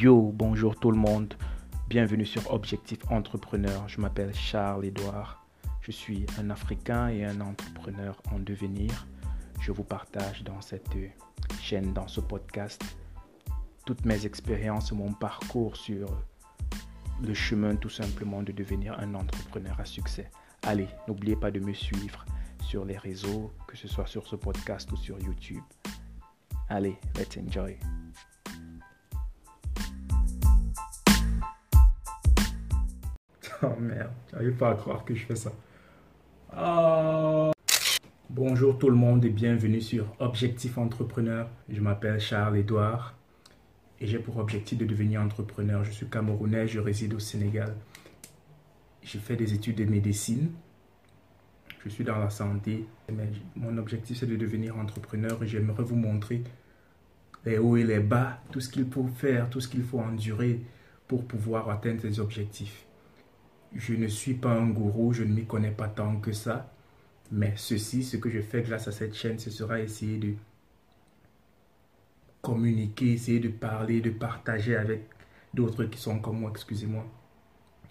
Yo, bonjour tout le monde. Bienvenue sur Objectif Entrepreneur. Je m'appelle Charles Edouard. Je suis un Africain et un entrepreneur en devenir. Je vous partage dans cette chaîne, dans ce podcast, toutes mes expériences, mon parcours sur le chemin tout simplement de devenir un entrepreneur à succès. Allez, n'oubliez pas de me suivre sur les réseaux, que ce soit sur ce podcast ou sur YouTube. Allez, let's enjoy. Oh merde, j'arrive pas à croire que je fais ça. Ah. Bonjour tout le monde et bienvenue sur Objectif Entrepreneur. Je m'appelle Charles Edouard et j'ai pour objectif de devenir entrepreneur. Je suis camerounais, je réside au Sénégal. J'ai fait des études de médecine. Je suis dans la santé. Mon objectif c'est de devenir entrepreneur et j'aimerais vous montrer les hauts et les bas, tout ce qu'il faut faire, tout ce qu'il faut endurer pour pouvoir atteindre ses objectifs. Je ne suis pas un gourou, je ne m'y connais pas tant que ça. Mais ceci, ce que je fais grâce à cette chaîne, ce sera essayer de communiquer, essayer de parler, de partager avec d'autres qui sont comme moi, excusez-moi,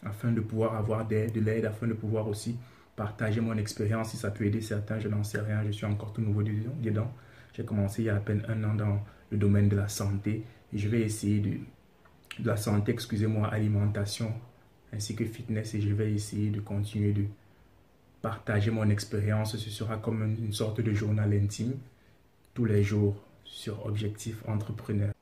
afin de pouvoir avoir de l'aide, afin de pouvoir aussi partager mon expérience. Si ça peut aider certains, je n'en sais rien, je suis encore tout nouveau dedans. J'ai commencé il y a à peine un an dans le domaine de la santé et je vais essayer de, de la santé, excusez-moi, alimentation, ainsi que fitness et je vais essayer de continuer de partager mon expérience. Ce sera comme une sorte de journal intime tous les jours sur Objectif Entrepreneur.